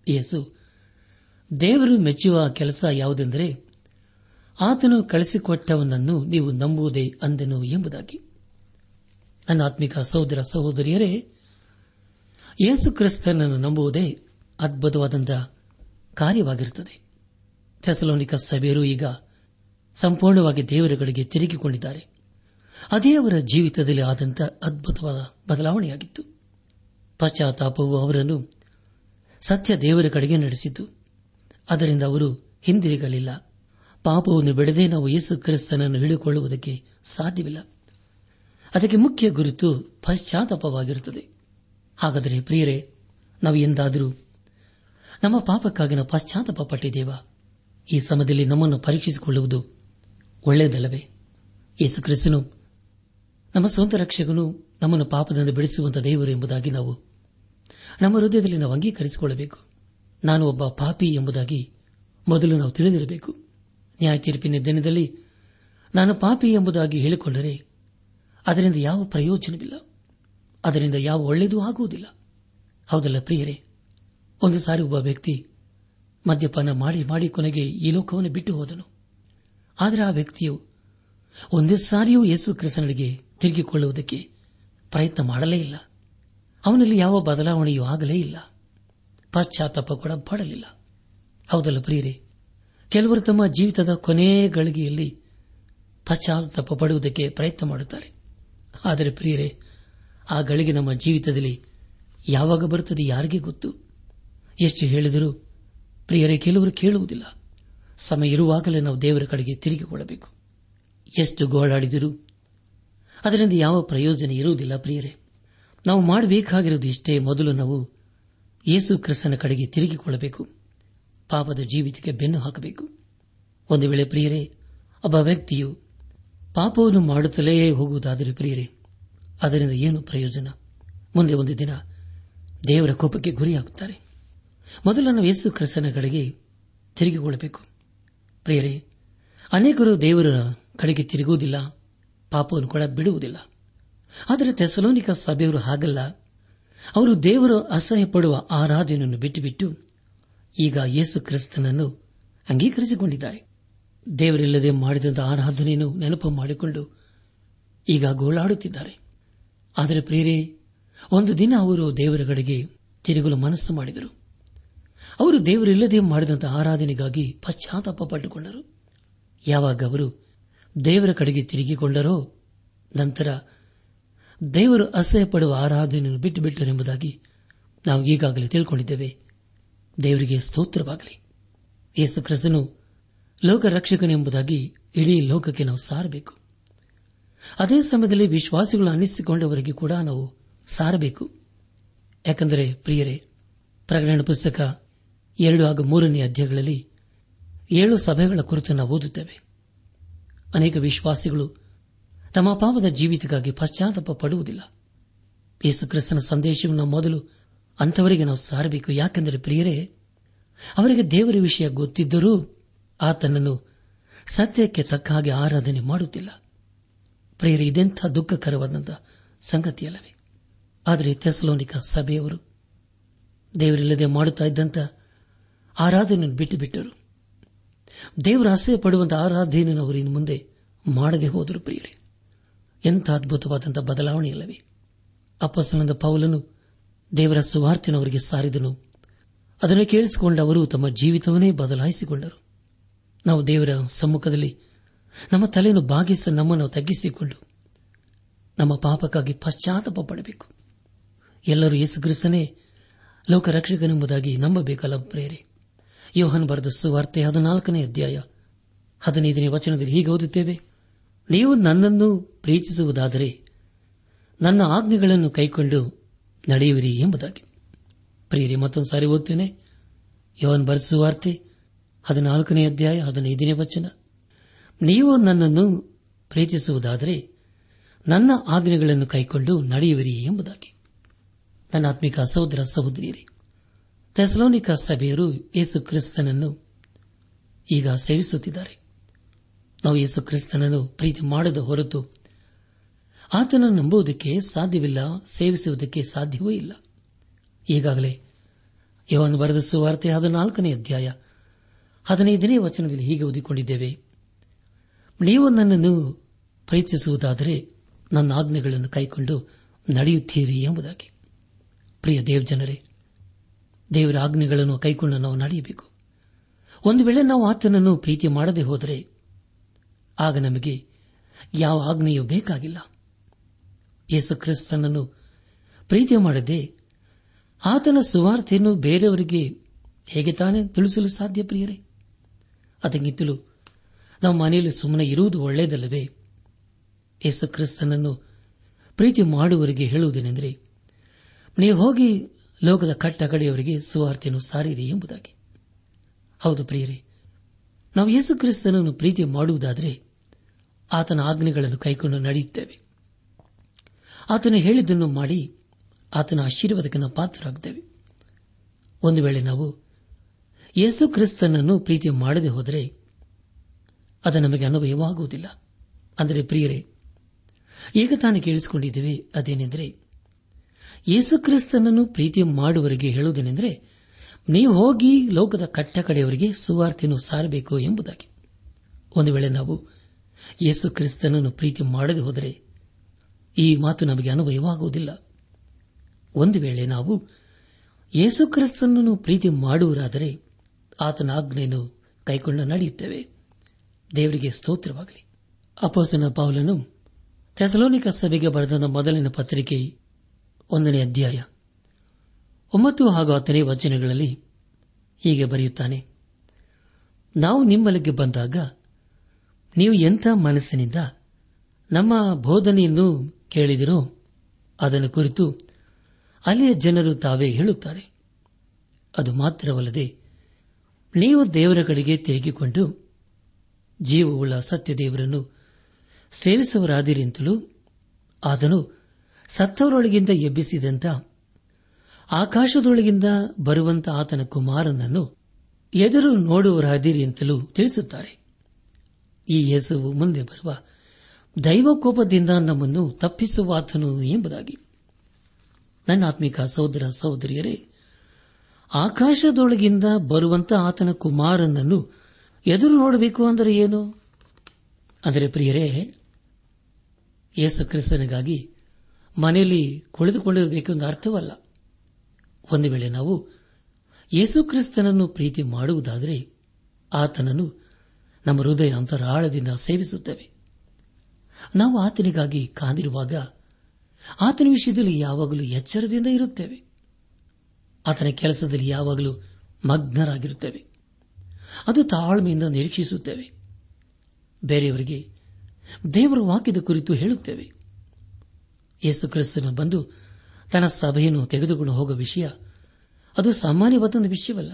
ಯೇಸು, ದೇವರು ಮೆಚ್ಚುವ ಕೆಲಸ ಯಾವುದೆಂದರೆ, ಆತನು ಕಳಿಸಿಕೊಟ್ಟವನನ್ನು ನೀವು ನಂಬುವುದೇ ಅಂದೆನು ಎಂಬುದಾಗಿ. ನನ್ನ ಆತ್ಮಿಕ ಸಹೋದರ ಸಹೋದರಿಯರೇ, ಯೇಸು ಕ್ರಿಸ್ತನನ್ನು ನಂಬುವುದೇ ಅದ್ಭುತವಾದಂತಹ ಕಾರ್ಯವಾಗಿರುತ್ತದೆ. ಥೆಸಲೋನಿಕ ಸಭೆಯರು ಈಗ ಸಂಪೂರ್ಣವಾಗಿ ದೇವರುಗಳಿಗೆ ತಿರುಗಿಕೊಂಡಿದ್ದಾರೆ. ಅದೇ ಅವರ ಜೀವಿತದಲ್ಲಿ ಆದಂತಹ ಅದ್ಭುತವಾದ ಬದಲಾವಣೆಯಾಗಿತ್ತು. ಪಶ್ಚಾತ್ತಾಪವು ಅವರನ್ನು ಸತ್ಯ ದೇವರ ಕಡೆಗೆ ನಡೆಸಿತು. ಅದರಿಂದ ಅವರು ಹಿಂದಿರುಗಲಿಲ್ಲ. ಪಾಪವನ್ನು ಬಿಡದೆ ನಾವು ಯೇಸು ಕ್ರಿಸ್ತನನ್ನು ಹಿಡಿಕೊಳ್ಳುವುದಕ್ಕೆ ಸಾಧ್ಯವಿಲ್ಲ. ಅದಕ್ಕೆ ಮುಖ್ಯ ಗುರುತು ಪಶ್ಚಾತ್ತಾಪವಾಗಿರುತ್ತದೆ. ಹಾಗಾದರೆ ಪ್ರಿಯರೇ, ನಾವು ಎಂದಾದರೂ ನಮ್ಮ ಪಾಪಕ್ಕಾಗಿ ನಾವು ಪಶ್ಚಾತ್ತಾಪ ಪಟ್ಟಿದ್ದೇವಾ ಈ ಸಮಯದಲ್ಲಿ ನಮ್ಮನ್ನು ಪರೀಕ್ಷಿಸಿಕೊಳ್ಳುವುದು ಒಳ್ಳೆಯದಲ್ಲವೇ? ಯೇಸು ಕ್ರಿಸ್ತನು ನಮ್ಮ ಸ್ವಂತ ರಕ್ಷಕನು ನಮ್ಮನ್ನು ಪಾಪದಿಂದ ಬಿಡಿಸುವಂತ ದೇವರು ಎಂಬುದಾಗಿ ನಾವು ನಮ್ಮ ಹೃದಯದಲ್ಲಿ ನಾವು ಅಂಗೀಕರಿಸಿಕೊಳ್ಳಬೇಕು. ನಾನು ಒಬ್ಬ ಪಾಪಿ ಎಂಬುದಾಗಿ ಮೊದಲು ನಾವು ತಿಳಿದಿರಬೇಕು. ನ್ಯಾಯ ತೀರ್ಪಿನ ದಿನದಲ್ಲಿ ನಾನು ಪಾಪಿ ಎಂಬುದಾಗಿ ಹೇಳಿಕೊಂಡರೆ ಅದರಿಂದ ಯಾವ ಪ್ರಯೋಜನವಿಲ್ಲ. ಅದರಿಂದ ಯಾವ ಒಳ್ಳೆಯದೂ ಆಗುವುದಿಲ್ಲ. ಹೌದಲ್ಲ ಪ್ರಿಯರೇ? ಒಂದು ಸಾರಿ ಒಬ್ಬ ವ್ಯಕ್ತಿ ಮದ್ಯಪಾನ ಮಾಡಿ ಮಾಡಿ ಕೊನೆಗೆ ಈ ಲೋಕವನ್ನು ಬಿಟ್ಟು ಹೋದನು. ಆದರೆ ಆ ವ್ಯಕ್ತಿಯು ಒಂದೇ ಸಾರಿಯೂ ಯೇಸು ಕ್ರಿಸ್ತನಿಗೆ ತಿರುಗಿಕೊಳ್ಳುವುದಕ್ಕೆ ಪ್ರಯತ್ನ ಮಾಡಲೇ ಇಲ್ಲ. ಅವನಲ್ಲಿ ಯಾವ ಬದಲಾವಣೆಯೂ ಆಗಲೇ ಇಲ್ಲ. ಪಶ್ಚಾತ್ತಾಪ ಕೂಡ ಪಡಲಿಲ್ಲ. ಹೌದಲ್ಲ ಪ್ರಿಯರೇ? ಕೆಲವರು ತಮ್ಮ ಜೀವಿತದ ಕೊನೆಯ ಗಳಿಗೆಯಲ್ಲಿ ಪಶ್ಚಾತ್ತಾಪ ಪಡುವುದಕ್ಕೆ ಪ್ರಯತ್ನ ಮಾಡುತ್ತಾರೆ. ಆದರೆ ಪ್ರಿಯರೇ, ಆ ಗಳಿಗೆ ನಮ್ಮ ಜೀವಿತದಲ್ಲಿ ಯಾವಾಗ ಬರುತ್ತದೆ ಯಾರಿಗೆ ಗೊತ್ತು? ಎಷ್ಟು ಹೇಳಿದರೂ ಪ್ರಿಯರೇ, ಕೆಲವರು ಕೇಳುವುದಿಲ್ಲ. ಸಮಯ ಇರುವಾಗಲೇ ನಾವು ದೇವರ ಕಡೆಗೆ ತಿರುಗಿಕೊಳ್ಳಬೇಕು ಎಷ್ಟು ಗೋಳಾಡಿದರೂ ಅದರಿಂದ ಯಾವ ಪ್ರಯೋಜನ ಇರುವುದಿಲ್ಲ ಪ್ರಿಯರೇ? ನಾವು ಮಾಡಬೇಕಾಗಿರುವುದು ಇಷ್ಟೇ. ಮೊದಲು ನಾವು ಯೇಸು ಕ್ರಿಸ್ತನ ಕಡೆಗೆ ತಿರುಗಿಕೊಳ್ಳಬೇಕು. ಪಾಪದ ಜೀವಿತಕ್ಕೆ ಬೆನ್ನು ಹಾಕಬೇಕು. ಒಂದು ವೇಳೆ ಪ್ರಿಯರೇ, ಒಬ್ಬ ವ್ಯಕ್ತಿಯು ಪಾಪವನ್ನು ಮಾಡುತ್ತಲೇ ಹೋಗುವುದಾದರೆ ಪ್ರಿಯರೇ, ಅದರಿಂದ ಏನು ಪ್ರಯೋಜನ? ಮುಂದೆ ಒಂದು ದಿನ ದೇವರ ಕೋಪಕ್ಕೆ ಗುರಿಯಾಗುತ್ತಾರೆ. ಮೊದಲು ನಾವು ಯೇಸು ಕ್ರಿಸ್ತನ ಕಡೆಗೆ ತಿರುಗಿಕೊಳ್ಳಬೇಕು. ಪ್ರಿಯರೇ, ಅನೇಕರು ದೇವರ ಕಡೆಗೆ ತಿರುಗುವುದಿಲ್ಲ, ಪಾಪವನ್ನು ಕೂಡ ಬಿಡುವುದಿಲ್ಲ ಆದರೆ ತೆಸಲೋನಿಕ ಸಭೆಯವರು ಹಾಗಲ್ಲ. ಅವರು ದೇವರು ಅಸಹ್ಯ ಪಡುವ ಆರಾಧನೆಯನ್ನು ಬಿಟ್ಟುಬಿಟ್ಟು ಈಗ ಯೇಸು ಕ್ರಿಸ್ತನನ್ನು ಅಂಗೀಕರಿಸಿಕೊಂಡಿದ್ದಾರೆ. ದೇವರಿಲ್ಲದೆ ಮಾಡಿದಂತಹ ಆರಾಧನೆಯನ್ನು ನೆನಪು ಮಾಡಿಕೊಂಡು ಈಗ ಗೋಳಾಡುತ್ತಿದ್ದಾರೆ. ಆದರೆ ಪ್ರೇರೇ ಒಂದು ದಿನ ಅವರು ದೇವರ ಕಡೆಗೆ ತಿರುಗಲು ಮನಸ್ಸು ಮಾಡಿದರು. ಅವರು ದೇವರಿಲ್ಲದೆ ಮಾಡಿದಂತಹ ಆರಾಧನೆಗಾಗಿ ಪಶ್ಚಾತ್ತಾಪ ಪಟ್ಟುಕೊಂಡರು. ಯಾವಾಗ ಅವರು ದೇವರ ಕಡೆಗೆ ತಿರುಗಿಕೊಂಡರೋ ನಂತರ ದೇವರು ಅಸಹ್ಯ ಪಡುವ ಆರಾಧನೆಯನ್ನು ಬಿಟ್ಟು ಎಂಬುದಾಗಿ ನಾವು ಈಗಾಗಲೇ ತಿಳ್ಕೊಂಡಿದ್ದೇವೆ. ದೇವರಿಗೆ ಸ್ತೋತ್ರವಾಗಲಿ. ಯೇಸು ಕ್ರಿಸ್ತನು ಲೋಕ ರಕ್ಷಕನೆಂಬುದಾಗಿ ಇಡೀ ಲೋಕಕ್ಕೆ ನಾವು ಸಾರಬೇಕು. ಅದೇ ಸಮಯದಲ್ಲಿ ವಿಶ್ವಾಸಿಗಳು ಅನ್ನಿಸಿಕೊಂಡವರಿಗೆ ಕೂಡ ನಾವು ಸಾರಬೇಕು. ಯಾಕೆಂದರೆ ಪ್ರಿಯರೇ ಪ್ರಕರಣ ಪುಸ್ತಕ ಎರಡು ಹಾಗೂ ಮೂರನೇ ಅಧ್ಯಾಯಗಳಲ್ಲಿ ಏಳು ಸಭೆಗಳ ಕುರಿತು ನಾವು ಓದುತ್ತೇವೆ. ಅನೇಕ ವಿಶ್ವಾಸಿಗಳು ತಮ್ಮ ಪಾಪದ ಜೀವಿತಕ್ಕಾಗಿ ಪಶ್ಚಾತ್ತಾಪ ಪಡುವುದಿಲ್ಲ. ಯೇಸು ಕ್ರಿಸ್ತನ ಸಂದೇಶವನ್ನು ಮೊದಲು ಅಂಥವರಿಗೆ ನಾವು ಸಾರಬೇಕು. ಯಾಕೆಂದರೆ ಪ್ರಿಯರೇ, ಅವರಿಗೆ ದೇವರ ವಿಷಯ ಗೊತ್ತಿದ್ದರೂ ಆತನನ್ನು ಸತ್ಯಕ್ಕೆ ತಕ್ಕ ಹಾಗೆ ಆರಾಧನೆ ಮಾಡುತ್ತಿಲ್ಲ. ಪ್ರಿಯರೇ, ಇದೆಂಥ ದುಃಖಕರವಾದಂತಹ ಸಂಗತಿಯಲ್ಲವೇ. ಆದರೆ ತೆಸಲೋನಿಕ ಸಭೆಯವರು ದೇವರಿಲ್ಲದೆ ಮಾಡುತ್ತಾ ಇದ್ದಂಥ ಆರಾಧನೆಯನ್ನು ಬಿಟ್ಟು ಬಿಟ್ಟರು ದೇವರ ಆಸೆ ಪಡುವಂತಹ ಆರಾಧನೆಯನ್ನು ಅವರು ಇನ್ನು ಮುಂದೆ ಮಾಡದೆ ಹೋದರು ಪ್ರಿಯರೇ. ಎಂಥ ಅದ್ಭುತವಾದಂತಹ ಬದಲಾವಣೆಯಲ್ಲವೇ ಅಪ್ಪಸನದ ಪೌಲನು ದೇವರ ಸುವಾರ್ತಿನವರಿಗೆ ಸಾರಿದನು. ಅದನ್ನು ಕೇಳಿಸಿಕೊಂಡ ಅವರು ತಮ್ಮ ಜೀವಿತವನ್ನೇ ಬದಲಾಯಿಸಿಕೊಂಡರು. ನಾವು ದೇವರ ಸಮ್ಮುಖದಲ್ಲಿ ನಮ್ಮ ತಲೆಯನ್ನು ಬಾಗಿಸ ನಮ್ಮನ್ನು ತಗ್ಗಿಸಿಕೊಂಡು ನಮ್ಮ ಪಾಪಕ್ಕಾಗಿ ಪಶ್ಚಾತ್ತಾಪ ಪಡಬೇಕು. ಎಲ್ಲರೂ ಯೇಸುಕ್ರಿಸ್ತನೇ ಲೋಕ ರಕ್ಷಕನೆಂಬುದಾಗಿ ನಂಬಬೇಕಲ್ಲ ಪ್ರೇರೆ ಯೋಹನ್ ಬರೆದ ಸುವಾರ್ತೆ ಹದಿನಾಲ್ಕನೇ ಅಧ್ಯಾಯ ಹದಿನೈದನೇ ವಚನದಲ್ಲಿ ಹೀಗೆ ಓದುತ್ತೇವೆ ನೀವು ನನ್ನನ್ನು ಪ್ರೀತಿಸುವುದಾದರೆ ನನ್ನ ಆಜ್ಞೆಗಳನ್ನು ಕೈಕೊಂಡು ನಡೆಯುವಿರಿ ಎಂಬುದಾಗಿ. ಪ್ರಿಯರಿ, ಮತ್ತೊಂದು ಸಾರಿ ಓದ್ತೇನೆ ಯವನ್ ಬರೆಸುವಾರ್ತೆ ಹದಿನಾಲ್ಕನೇ ಅಧ್ಯಾಯ, ಹದಿನೈದನೇ ವಚನ. ನೀವು ನನ್ನನ್ನು ಪ್ರೀತಿಸುವುದಾದರೆ ನನ್ನ ಆಜ್ಞೆಗಳನ್ನು ಕೈಕೊಂಡು ನಡೆಯುವಿರಿ ಎಂಬುದಾಗಿ. ನನ್ನ ಆತ್ಮಿಕ ಸಹೋದರ ಸಹೋದರಿಯರೇ, ಥೆಸಲೋನಿಕ ಸಭೆಯರು ಯೇಸು ಕ್ರಿಸ್ತನನ್ನು ಈಗ ಸೇವಿಸುತ್ತಿದ್ದಾರೆ. ನಾವು ಯೇಸು ಕ್ರಿಸ್ತನನ್ನು ಪ್ರೀತಿ ಮಾಡದ ಹೊರತು ಆತನನ್ನು ನಂಬುವುದಕ್ಕೆ ಸಾಧ್ಯವಿಲ್ಲ, ಸೇವಿಸುವುದಕ್ಕೆ ಸಾಧ್ಯವೂ ಇಲ್ಲ. ಈಗಾಗಲೇ ಯವನು ಬರೆದ ಸುವಾರ್ತೆ ಹದಿನಾಲ್ಕನೇ ಅಧ್ಯಾಯ ಹದಿನೈದನೇ ವಚನದಲ್ಲಿ ಹೀಗೆ ಓದಿಕೊಂಡಿದ್ದೇವೆ. ನೀವು ನನ್ನನ್ನು ಪ್ರೀತಿಸುವುದಾದರೆ ನನ್ನ ಆಜ್ಞೆಗಳನ್ನು ಕೈಕೊಂಡು ನಡೆಯುತ್ತೀರಿ ಎಂಬುದಾಗಿ. ಪ್ರಿಯ ದೇವಜನರೇ, ದೇವರ ಆಜ್ಞೆಗಳನ್ನು ಕೈಕೊಂಡು ನಾವು ನಡೆಯಬೇಕು. ಒಂದು ವೇಳೆ ನಾವು ಆತನನ್ನು ಪ್ರೀತಿ ಮಾಡದೆ ಹೋದರೆ ಆಗ ನಮಗೆ ಯಾವ ಆಜ್ಞೆಯೂ ಬೇಕಾಗಿಲ್ಲ. ಯೇಸು ಕ್ರಿಸ್ತನನ್ನು ಪ್ರೀತಿ ಮಾಡದೆ ಆತನ ಸುವಾರ್ತೆಯನ್ನು ಬೇರೆಯವರಿಗೆ ಹೇಗೆ ತಾನೇ ತಿಳಿಸಲು ಸಾಧ್ಯ ಪ್ರಿಯರೇ? ಅದಕ್ಕಿಂತಲೂ ನಮ್ಮ ಮನೆಯಲ್ಲಿ ಸುಮ್ಮನೆ ಇರುವುದು ಒಳ್ಳೆಯದಲ್ಲವೇ? ಯೇಸು ಕ್ರಿಸ್ತನನ್ನು ಪ್ರೀತಿ ಮಾಡುವವರಿಗೆ ಹೇಳುವುದೇನೆಂದರೆ ನೀವು ಹೋಗಿ ಲೋಕದ ಕಟ್ಟ ಕಡೆಯವರಿಗೆ ಸುವಾರ್ತೆಯನ್ನು ಸಾರಿರಿ ಎಂಬುದಾಗಿ. ಹೌದು ಪ್ರಿಯರೇ, ನಾವು ಯೇಸು ಕ್ರಿಸ್ತನನ್ನು ಪ್ರೀತಿ ಮಾಡುವುದಾದರೆ ಆತನ ಆಜ್ಞೆಗಳನ್ನು ಕೈಕೊಂಡು ನಡೆಯುತ್ತೇವೆ. ಆತನು ಹೇಳಿದ್ದನ್ನು ಮಾಡಿ ಆತನ ಆಶೀರ್ವಾದಕ್ಕೆ ನಾವು ಪಾತ್ರರಾಗುತ್ತೇವೆ ಒಂದು ವೇಳೆ ನಾವು ಯೇಸು ಕ್ರಿಸ್ತನನ್ನು ಪ್ರೀತಿ ಮಾಡದೆ ಹೋದರೆ ಅದು ನಮಗೆ ಅನುಭವವಾಗುವುದಿಲ್ಲ. ಅಂದರೆ ಪ್ರಿಯರೇ, ಈಗ ತಾನು ಕೇಳಿಸಿಕೊಂಡಿದ್ದೇವೆ ಅದೇನೆಂದರೆ, ಯೇಸು ಕ್ರಿಸ್ತನನ್ನು ಪ್ರೀತಿ ಮಾಡುವವರಿಗೆ ಹೇಳುವುದೇನೆಂದರೆ, ನೀವು ಹೋಗಿ ಲೋಕದ ಕಟ್ಟ ಕಡೆಯವರಿಗೆ ಸುವಾರ್ತೆಯನ್ನು ಸಾರಬೇಕು ಎಂಬುದಾಗಿ. ಒಂದು ವೇಳೆ ನಾವು ಯೇಸು ಕ್ರಿಸ್ತನನ್ನು ಪ್ರೀತಿ ಮಾಡದೆ ಹೋದರೆ ಈ ಮಾತು ನಮಗೆ ಅನುಭವವಾಗುವುದಿಲ್ಲ. ಒಂದು ವೇಳೆ ನಾವು ಯೇಸು ಕ್ರಿಸ್ತನನ್ನು ಪ್ರೀತಿ ಮಾಡುವರಾದರೆ ಆತನ ಆಜ್ಞೆಯನ್ನು ಕೈಕೊಂಡು ನಡೆಯುತ್ತೇವೆ. ದೇವರಿಗೆ ಸ್ತೋತ್ರವಾಗಲಿ. ಅಪೋಸನ ಪೌಲನು ಥೆಸಲೋನಿಕ ಸಭೆಗೆ ಬರೆದ ಮೊದಲಿನ ಪತ್ರಿಕೆ ಒಂದನೇ ಅಧ್ಯಾಯ ಒಂಬತ್ತು ಹಾಗೂ ಹತ್ತನೇ ವಚನಗಳಲ್ಲಿ ಹೀಗೆ ಬರೆಯುತ್ತಾನೆ, ನಾವು ನಿಮ್ಮಲ್ಲಿಗೆ ಬಂದಾಗ ನೀವು ಎಂಥ ಮನಸ್ಸಿನಿಂದ ನಮ್ಮ ಬೋಧನೆಯನ್ನು ಕೇಳಿದಿರೋ ಅದನ್ನು ಕುರಿತು ಅಲ್ಲಿಯ ಜನರು ತಾವೇ ಹೇಳುತ್ತಾರೆ. ಅದು ಮಾತ್ರವಲ್ಲದೆ ನೀವು ದೇವರ ಕಡೆಗೆ ತಿರುಗಿಕೊಂಡು ಜೀವವುಳ್ಳ ಸತ್ಯದೇವರನ್ನು ಸೇವಿಸುವರಾದಿರಿಂತಲೂ ಆತನು ಸತ್ತವರೊಳಗಿಂದ ಎಬ್ಬಿಸಿದಂತ ಆಕಾಶದೊಳಗಿಂದ ಬರುವಂತ ಆತನ ಕುಮಾರನನ್ನು ಎದುರು ನೋಡುವರಾದಿರಿ ಅಂತಲೂ ತಿಳಿಸುತ್ತಾರೆ. ಈ ಯೇಸುವು ಮುಂದೆ ಬರುವ ದೈವಕೋಪದಿಂದ ನಮ್ಮನ್ನು ತಪ್ಪಿಸುವ ಆತನು ಎಂಬುದಾಗಿ. ನನ್ನ ಆತ್ಮಿಕ ಸಹೋದರ ಸಹೋದರಿಯರೇ, ಆಕಾಶದೊಳಗಿಂದ ಬರುವಂತ ಆತನ ಕುಮಾರನನ್ನು ಎದುರು ನೋಡಬೇಕು ಅಂದರೆ ಏನು? ಅಂದರೆ ಪ್ರಿಯರೇ ಯೇಸು ಕ್ರಿಸ್ತನಿಗಾಗಿ ಮನೆಯಲ್ಲಿ ಕುಳಿತುಕೊಂಡಿರಬೇಕು ಎಂದು ಅರ್ಥವಲ್ಲ. ಒಂದು ವೇಳೆ ನಾವು ಯೇಸು ಕ್ರಿಸ್ತನನ್ನು ಪ್ರೀತಿ ಮಾಡುವುದಾದರೆ ಆತನನ್ನು ನಮ್ಮ ಹೃದಯ ಅಂತರಾಳದಿಂದ ಸೇವಿಸುತ್ತೇವೆ. ನಾವು ಆತನಿಗಾಗಿ ಕಾದಿರುವಾಗ ಆತನ ವಿಷಯದಲ್ಲಿ ಯಾವಾಗಲೂ ಎಚ್ಚರದಿಂದ ಇರುತ್ತೇವೆ. ಆತನ ಕೆಲಸದಲ್ಲಿ ಯಾವಾಗಲೂ ಮಗ್ನರಾಗಿರುತ್ತೇವೆ. ಅದು ತಾಳ್ಮೆಯಿಂದ ನಿರೀಕ್ಷಿಸುತ್ತೇವೆ. ಬೇರೆಯವರಿಗೆ ದೇವರ ವಾಕ್ಯದ ಕುರಿತು ಹೇಳುತ್ತೇವೆ. ಯೇಸು ಕ್ರಿಸ್ತನು ಬಂದು ತನ್ನ ಸಭೆಯನ್ನು ತೆಗೆದುಕೊಂಡು ಹೋಗುವ ವಿಷಯ ಅದು ಸಾಮಾನ್ಯವಾದ ವಿಷಯವಲ್ಲ.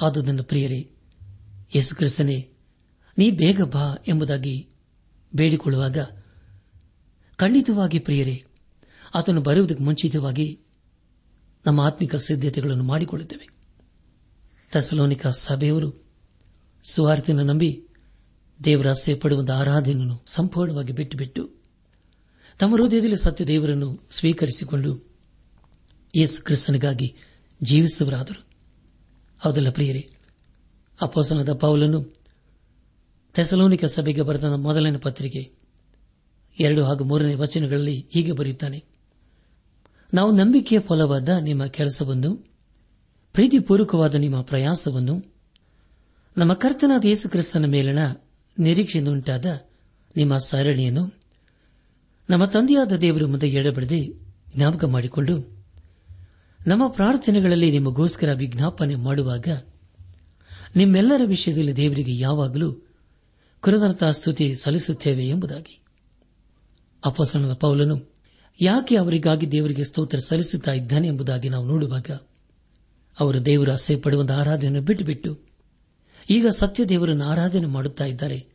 ಅದು ನನ್ನ ಪ್ರಿಯರೇ ಯೇಸು ಕ್ರಿಸ್ತನೇ ನೀ ಬೇಗ ಬಾ ಎಂಬುದಾಗಿ ಬೇಡಿಕೊಳ್ಳುವಾಗ, ಖಂಡಿತವಾಗಿ ಪ್ರಿಯರೇ, ಆತನು ಬರುವುದಕ್ಕೆ ಮುಂಚಿತವಾಗಿ ನಮ್ಮ ಆತ್ಮಿಕ ಸಿದ್ಧತೆಗಳನ್ನು ಮಾಡಿಕೊಳ್ಳುತ್ತೇವೆ. ತಸಲೋನಿಕ ಸಭೆಯವರು ಸುವಾರ್ತೆಯನ್ನು ನಂಬಿ ದೇವರ ಆಸೆ ಪಡುವಂತಹ ಆರಾಧನೆಯನ್ನು ಸಂಪೂರ್ಣವಾಗಿ ಬಿಟ್ಟು ಬಿಟ್ಟು ತಮ್ಮ ಹೃದಯದಲ್ಲಿ ಸತ್ಯ ದೇವರನ್ನು ಸ್ವೀಕರಿಸಿಕೊಂಡು ಯೇಸು ಕ್ರಿಸ್ತನಿಗಾಗಿ ಜೀವಿಸುವರಾದರು ಹೌದಲ್ಲ ಪ್ರಿಯರೇ ಅಪೋಸನದ ಪೌಲನು ಥೆಸಲೋನಿಕ ಸಭೆಗೆ ಬರೆದ ಮೊದಲನೇ ಪತ್ರಿಕೆ, ಎರಡು ಹಾಗೂ ಮೂರನೇ ವಚನಗಳಲ್ಲಿ ಹೀಗೆ ಬರೆಯುತ್ತಾನೆ. ನಾವು ನಂಬಿಕೆಯ ಫಲವಾದ ನಿಮ್ಮ ಕೆಲಸವನ್ನು, ಪ್ರೀತಿಪೂರ್ವಕವಾದ ನಿಮ್ಮ ಪ್ರಯಾಸವನ್ನು, ನಮ್ಮ ಕರ್ತನಾದ ಯೇಸು ಕ್ರಿಸ್ತನ ಮೇಲಿನ ನಿರೀಕ್ಷೆಯಿಂದುಂಟಾದ ನಿಮ್ಮ ಸರಣಿಯನ್ನು ನಮ್ಮ ತಂದೆಯಾದ ದೇವರ ಮುಂದೆ ಎಡಬಿಡದೆ ಜ್ಞಾಪಕ ಮಾಡಿಕೊಂಡು, ನಮ್ಮ ಪ್ರಾರ್ಥನೆಗಳಲ್ಲಿ ನಿಮಗೋಸ್ಕರ ವಿಜ್ಞಾಪನೆ ಮಾಡುವಾಗ ನಿಮ್ಮೆಲ್ಲರ ವಿಷಯದಲ್ಲಿ ದೇವರಿಗೆ ಯಾವಾಗಲೂ ಕೃತಜ್ಞತಾ ಸ್ತುತಿ ಸಲ್ಲಿಸುತ್ತೇವೆ ಎಂಬುದಾಗಿ. ಅಪಸನದ ಪೌಲನು, ಯಾಕೆ ಅವರಿಗಾಗಿ ದೇವರಿಗೆ ಸ್ತೋತ್ರ ಸಲ್ಲಿಸುತ್ತಾ ಇದ್ದಾನೆ ಎಂಬುದಾಗಿ ನಾವು ನೋಡುವಾಗ, ಅವರು ದೇವರ ಆಸೆ ಪಡುವಂತಹ ಆರಾಧನೆಯನ್ನು ಬಿಟ್ಟುಬಿಟ್ಟು, ಈಗ ಸತ್ಯ ದೇವರನ್ನು ಆರಾಧನೆ ಮಾಡುತ್ತಾ ಇದ್ದಾರೆ.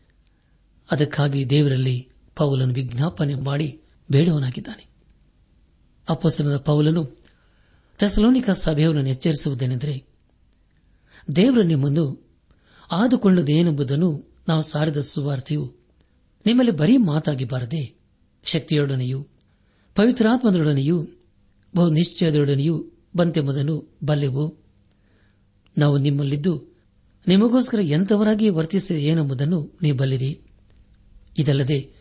ಅದಕ್ಕಾಗಿ ದೇವರಲ್ಲಿ ಪೌಲನು ವಿಜ್ಞಾಪನೆ ಮಾಡಿ ಬೇಡವನಾಗಿದ್ದಾನೆ. ಅಪ್ಪಸನದ ಪೌಲನು ತೆಸಲೋನಿಕ ಸಭೆಯವರನ್ನು ಎಚ್ಚರಿಸುವುದೇನೆಂದರೆ, ದೇವರ ನಿಮ್ಮನ್ನು ಆದುಕೊಳ್ಳುವುದೇನೆಂಬುದನ್ನು ನಾವು ಸಾರಿದ ಸುವಾರ್ತೆಯು ನಿಮ್ಮಲ್ಲಿ ಬರೀ ಮಾತಾಗಿ ಬಾರದೆ ಶಕ್ತಿಯೊಡನೆಯೂ ಪವಿತ್ರಾತ್ಮದೊಡನೆಯೂ ಬಹು ನಿಶ್ಚಯದೊಡನೆಯೂ ಬಂತೆಂಬುದನ್ನು ಬಲ್ಲೆವು. ನಾವು ನಿಮ್ಮಲ್ಲಿದ್ದು ನಿಮಗೋಸ್ಕರ ಎಂಥವರಾಗಿ ವರ್ತಿಸಿದ ಏನೆಂಬುದನ್ನು ನೀವು ಬಲ್ಲಿರಿ. ಇದಲ್ಲದೆ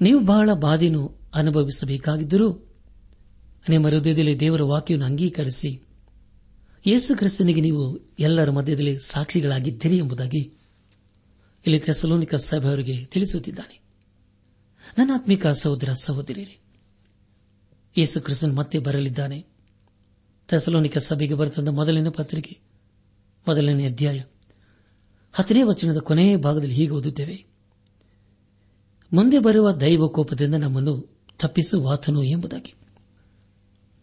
ನೀವು ಬಹಳ ಬಾಧೆಯನ್ನು ಅನುಭವಿಸಬೇಕಾಗಿದ್ದರೂ ನಿಮ್ಮ ಹೃದಯದಲ್ಲಿ ದೇವರ ವಾಕ್ಯವನ್ನು ಅಂಗೀಕರಿಸಿ. ಯೇಸು ಕ್ರಿಸ್ತನಿಗೆ ನೀವು ಎಲ್ಲರ ಮಧ್ಯದಲ್ಲಿ ಸಾಕ್ಷಿಗಳಾಗಿದ್ದೀರಿ ಎಂಬುದಾಗಿ ಇಲ್ಲಿ ತೆಸಲೋನಿಕ ಸಭೆಯವರಿಗೆ ತಿಳಿಸುತ್ತಿದ್ದಾನೆ. ನನ್ನ ಆತ್ಮಿಕ ಸಹೋದರ ಸಹೋದರಿಯರೇ, ಯೇಸು ಕ್ರಿಸ್ತನ್ ಮತ್ತೆ ಬರಲಿದ್ದಾನೆ. ತೆಸಲೋನಿಕ ಸಭೆಗೆ ಬರೆದ ಮೊದಲನೇ ಪತ್ರಿಕೆ, ಮೊದಲನೇ ಅಧ್ಯಾಯ, ಹತ್ತನೇ ವಚನದ ಕೊನೆಯ ಭಾಗದಲ್ಲಿ ಹೀಗೆ ಓದುತ್ತೇವೆ. ಮುಂದೆ ಬರುವ ದೈವ ಕೋಪದಿಂದ ನಮ್ಮನ್ನು ತಪ್ಪಿಸುವಾತನು ಎಂಬುದಾಗಿ.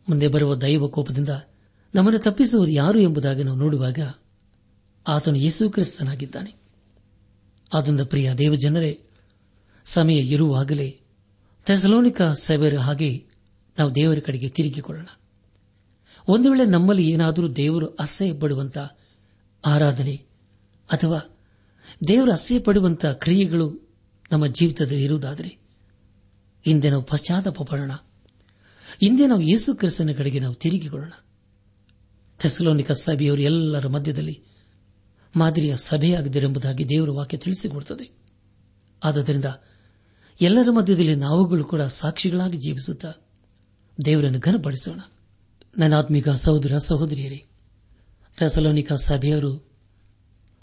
ಮುಂದೆ ಬರುವ ದೈವ ಕೋಪದಿಂದ ನಮ್ಮನ್ನು ತಪ್ಪಿಸುವರು ಯಾರು ಎಂಬುದಾಗಿ ನಾವು ನೋಡುವಾಗ ಆತನು ಯೇಸು ಕ್ರಿಸ್ತನಾಗಿದ್ದಾನೆ. ಆದ್ದರಿಂದ ಪ್ರಿಯ ದೇವಜನರೇ, ಸಮಯ ಇರುವಾಗಲೇ ಥೆಸಲೋನಿಕ ಸಭೆಯ ಹಾಗೆ ನಾವು ದೇವರ ಕಡೆಗೆ ತಿರುಗಿಕೊಳ್ಳೋಣ. ಒಂದು ವೇಳೆ ನಮ್ಮಲ್ಲಿ ಏನಾದರೂ ದೇವರು ಅಸಹ್ಯ ಪಡುವಂತ ಆರಾಧನೆ ಅಥವಾ ದೇವರು ಅಸಹ್ಯ ಪಡುವಂತ ಕ್ರಿಯೆಗಳು ನಮ್ಮ ಜೀವಿತದಲ್ಲಿ ಇರುವುದಾದರೆ, ಹಿಂದೆ ನಾವು ಪಶ್ಚಾತ್ತಾಪ ಪಡೋಣ. ಹಿಂದೆ ನಾವು ಯೇಸು ಕ್ರಿಸ್ತನ ಕಡೆಗೆ ನಾವು ತಿರುಗಿಕೊಳ್ಳೋಣ. ಥೆಸಲೋನಿಕ ಸಭೆಯವರು ಎಲ್ಲರ ಮಧ್ಯದಲ್ಲಿ ಮಾದರಿಯ ಸಭೆಯಾಗಿದ್ದರೆಂಬುದಾಗಿ ದೇವರ ವಾಕ್ಯ ತಿಳಿಸಿಕೊಡುತ್ತದೆ ಆದ್ದರಿಂದ ಎಲ್ಲರ ಮಧ್ಯದಲ್ಲಿ ನಾವುಗಳು ಕೂಡ ಸಾಕ್ಷಿಗಳಾಗಿ ಜೀವಿಸುತ್ತಾ ದೇವರನ್ನು ಘನಪಡಿಸೋಣ. ನನ್ನ ಆತ್ಮಿಕ ಸಹೋದರ ಸಹೋದರಿಯರೇ, ಥೆಸಲೋನಿಕ ಸಭೆಯವರು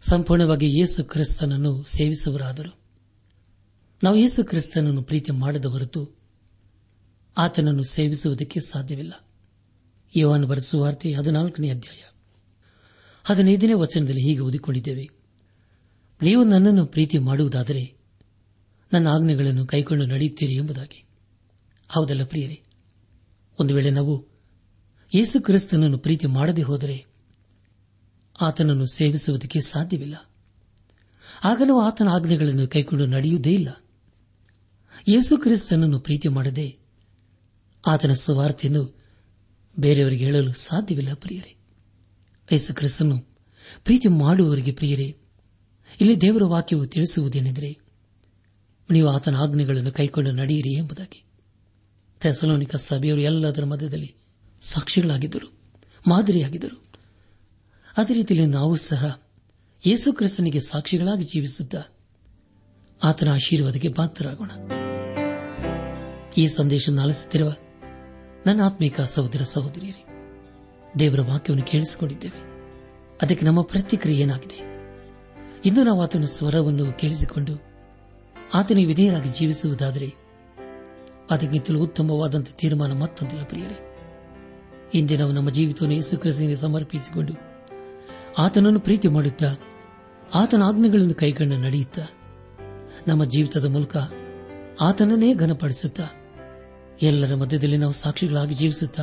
ಸಂಪೂರ್ಣವಾಗಿ ಯೇಸು ಕ್ರಿಸ್ತನನ್ನು ಸೇವಿಸುವರಾದರು ನಾವು ಯೇಸು ಕ್ರಿಸ್ತನನ್ನು ಪ್ರೀತಿ ಮಾಡದ ಹೊರತು ಆತನನ್ನು ಸೇವಿಸುವುದಕ್ಕೆ ಸಾಧ್ಯವಿಲ್ಲ. ಯೋವನ್ ಬರೆಸುವಾರ್ತೆ ಹದಿನಾಲ್ಕನೇ ಅಧ್ಯಾಯ. ಹದಿನೈದನೇ ವಚನದಲ್ಲಿ ಹೀಗೆ ಓದಿಕೊಂಡಿದ್ದೇವೆ. ನೀವು ನನ್ನನ್ನು ಪ್ರೀತಿ ಮಾಡುವುದಾದರೆ ನನ್ನ ಆಜ್ಞೆಗಳನ್ನು ಕೈಕೊಂಡು ನಡೆಯುತ್ತೀರಿ ಎಂಬುದಾಗಿ. ಹೌದಲ್ಲ ಪ್ರಿಯರೇ? ಒಂದು ವೇಳೆ ನಾವು ಯೇಸು ಕ್ರಿಸ್ತನನ್ನು ಪ್ರೀತಿ ಮಾಡದೆ ಹೋದರೆ ಆತನನ್ನು ಸೇವಿಸುವುದಕ್ಕೆ ಸಾಧ್ಯವಿಲ್ಲ. ಆಗ ನಾವು ಆತನ ಆಜ್ಞೆಗಳನ್ನು ಕೈಕೊಂಡು ನಡೆಯುವುದೇ ಇಲ್ಲ. ಯೇಸು ಕ್ರಿಸ್ತನನ್ನು ಪ್ರೀತಿ ಮಾಡದೆ ಆತನ ಸುವಾರ್ತೆಯನ್ನು ಬೇರೆಯವರಿಗೆ ಹೇಳಲು ಸಾಧ್ಯವಿಲ್ಲ ಪ್ರಿಯರೇ. ಯೇಸು ಕ್ರಿಸ್ತನು ಪ್ರೀತಿ ಮಾಡುವವರಿಗೆ ಪ್ರಿಯರೇ, ಇಲ್ಲಿ ದೇವರ ವಾಕ್ಯವು ತಿಳಿಸುವುದೇನೆಂದರೆ, ನೀವು ಆತನ ಆಜ್ಞೆಗಳನ್ನು ಕೈಕೊಂಡು ನಡೆಯಿರಿ ಎಂಬುದಾಗಿ. ಥೆಸಲೋನಿಕ ಸಭೆಯವರು ಎಲ್ಲದರ ಮಧ್ಯದಲ್ಲಿ ಸಾಕ್ಷಿಗಳಾಗಿದ್ದರು, ಮಾದರಿಯಾಗಿದ್ದರು. ಅದೇ ರೀತಿಯಲ್ಲಿ ನಾವು ಸಹ ಯೇಸು ಕ್ರಿಸ್ತನಿಗೆ ಸಾಕ್ಷಿಗಳಾಗಿ ಜೀವಿಸುತ್ತಾ ಆತನ ಆಶೀರ್ವಾದಕ್ಕೆ ಪಾತ್ರರಾಗೋಣ. ಈ ಸಂದೇಶ ಆಲಿಸುತ್ತಿರುವ ನನ್ನ ಆತ್ಮೀಕ ಸಹೋದರ ಸಹೋದರಿಯರೇ ದೇವರ ವಾಕ್ಯವನ್ನು ಕೇಳಿಸಿಕೊಂಡಿದ್ದೇವೆ. ಅದಕ್ಕೆ ನಮ್ಮ ಪ್ರತಿಕ್ರಿಯೆ ಏನಾಗಿದೆ? ಇಂದು ನಾವು ಆತನ ಸ್ವರವನ್ನು ಕೇಳಿಸಿಕೊಂಡು ಆತನ ವಿಧೇಯರಾಗಿ ಜೀವಿಸುವುದಾದರೆ ಅದಕ್ಕಿಂತಲೂ ಉತ್ತಮವಾದಂತಹ ತೀರ್ಮಾನ ಮತ್ತೊಂದಿಲ್ಲ ಪ್ರಿಯರೇ. ಇಂದೇ ನಾವು ನಮ್ಮ ಜೀವಿತವನ್ನು ಯೇಸು ಕ್ರಿಸ್ತನಿಗೆ ಸಮರ್ಪಿಸಿಕೊಂಡು ಆತನನ್ನು ಪ್ರೀತಿ ಮಾಡುತ್ತಾ ಆತನ ಆಜ್ಞೆಗಳನ್ನು ಕೈಗಣ್ಣ ನಡೆಯುತ್ತಾ ನಮ್ಮ ಜೀವಿತದ ಮೂಲಕ ಆತನನ್ನೇ ಘನಪಡಿಸುತ್ತಾ ಎಲ್ಲರ ಮಧ್ಯದಲ್ಲಿ ನಾವು ಸಾಕ್ಷಿಗಳಾಗಿ ಜೀವಿಸುತ್ತಾ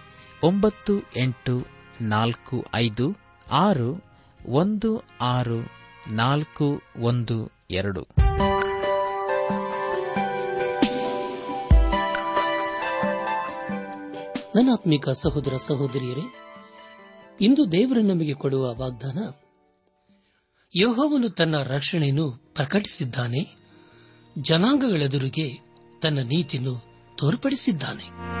ಒಂಬತ್ತು ಎಂಟು ನಾಲ್ಕು ಐದು ಆರು ಒಂದು ಆರು ನಾಲ್ಕು ಒಂದು ಎರಡು. ನನಾತ್ಮಿಕ ಸಹೋದರ ಸಹೋದರಿಯರೇ, ಇಂದು ದೇವರು ನಮಗೆ ಕೊಡುವ ವಾಗ್ದಾನ, ಯೋಹವನು ತನ್ನ ರಕ್ಷಣೆಯನ್ನು ಪ್ರಕಟಿಸಿದ್ದಾನೆ, ಜನಾಂಗಗಳೆದುರಿಗೆ ತನ್ನ ನೀತಿಯನ್ನು ತೋರ್ಪಡಿಸಿದ್ದಾನೆ.